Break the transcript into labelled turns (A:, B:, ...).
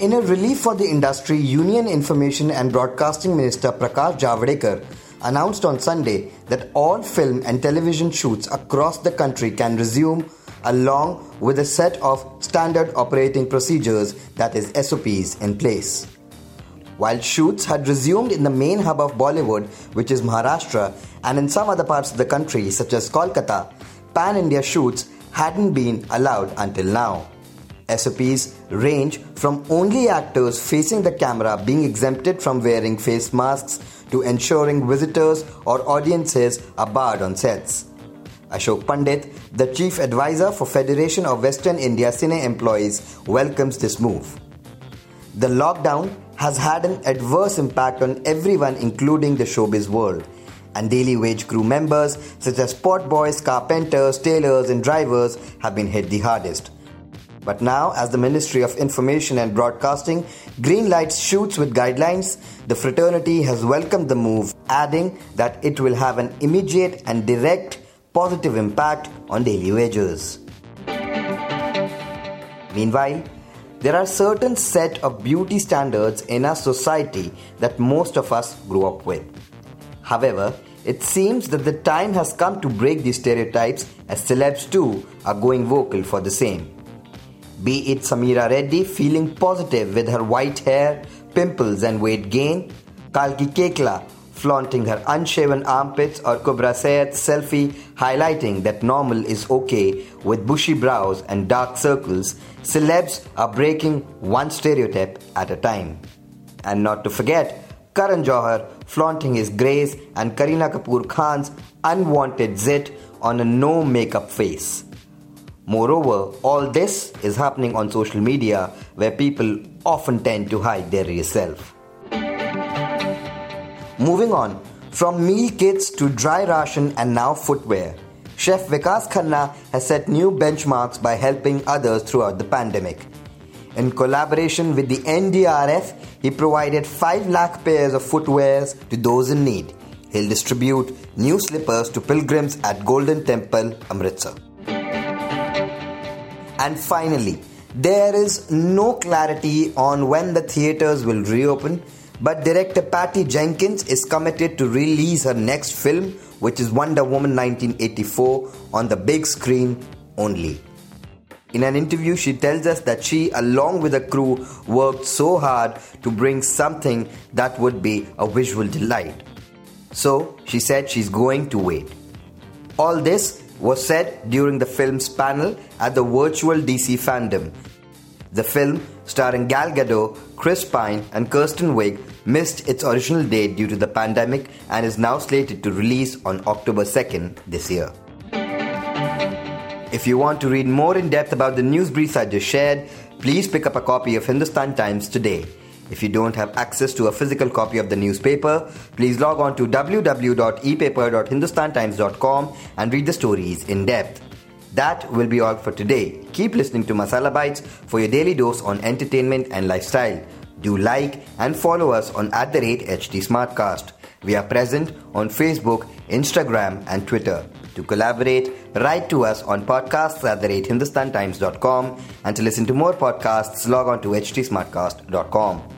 A: In a relief for the industry, Union Information and Broadcasting Minister Prakash Javadekar announced on Sunday that all film and television shoots across the country can resume along with a set of standard operating procedures that is SOPs in place. While shoots had resumed in the main hub of Bollywood, which is Maharashtra, and in some other parts of the country, such as Kolkata, pan India shoots hadn't been allowed until now. SOPs range from only actors facing the camera being exempted from wearing face masks to ensuring visitors or audiences are barred on sets. Ashok Pandit, the chief advisor for Federation of Western India Cine Employees, welcomes this move. The lockdown has had an adverse impact on everyone including the showbiz world and daily wage crew members such as pot boys, carpenters, tailors and drivers have been hit the hardest. But now, as the Ministry of Information and Broadcasting green lights shoots with guidelines, the fraternity has welcomed the move, adding that it will have an immediate and direct positive impact on daily wages. Meanwhile, there are certain set of beauty standards in our society that most of us grew up with. However, it seems that the time has come to break these stereotypes as celebs too are going vocal for the same. Be it Sameera Reddy feeling positive with her white hair, pimples, and weight gain, Kalki Koechlin flaunting her unshaven armpits, or Kubra Sayed's selfie highlighting that normal is okay with bushy brows and dark circles, celebs are breaking one stereotype at a time. And not to forget, Karan Johar flaunting his grace and Kareena Kapoor Khan's unwanted zit on a no makeup face. Moreover, all this is happening on social media where people often tend to hide their real self. Moving on, from meal kits to dry ration and now footwear, Chef Vikas Khanna has set new benchmarks by helping others throughout the pandemic. In collaboration with the NDRF, he provided 5 lakh pairs of footwears to those in need. He'll distribute new slippers to pilgrims at Golden Temple, Amritsar. And finally, there is no clarity on when the theatres will reopen, but director Patty Jenkins is committed to release her next film, which is Wonder Woman 1984, on the big screen only. In an interview, she tells us that she, along with the crew, worked so hard to bring something that would be a visual delight. So, she said she's going to wait. All this was said during the film's panel at the virtual DC fandom. The film, starring Gal Gadot, Chris Pine, and Kristen Wiig, missed its original date due to the pandemic and is now slated to release on October 2nd this year. If you want to read more in depth about the news briefs I just shared, please pick up a copy of Hindustan Times today. If you don't have access to a physical copy of the newspaper, please log on to www.epaper.hindustantimes.com and read the stories in depth. That will be all for today. Keep listening to Masala Bites for your daily dose on entertainment and lifestyle. Do like and follow us on at the rate HT Smartcast. We are present on Facebook, Instagram, and Twitter. To collaborate, write to us on podcasts at the rate hindustantimes.com and to listen to more podcasts, log on to htsmartcast.com.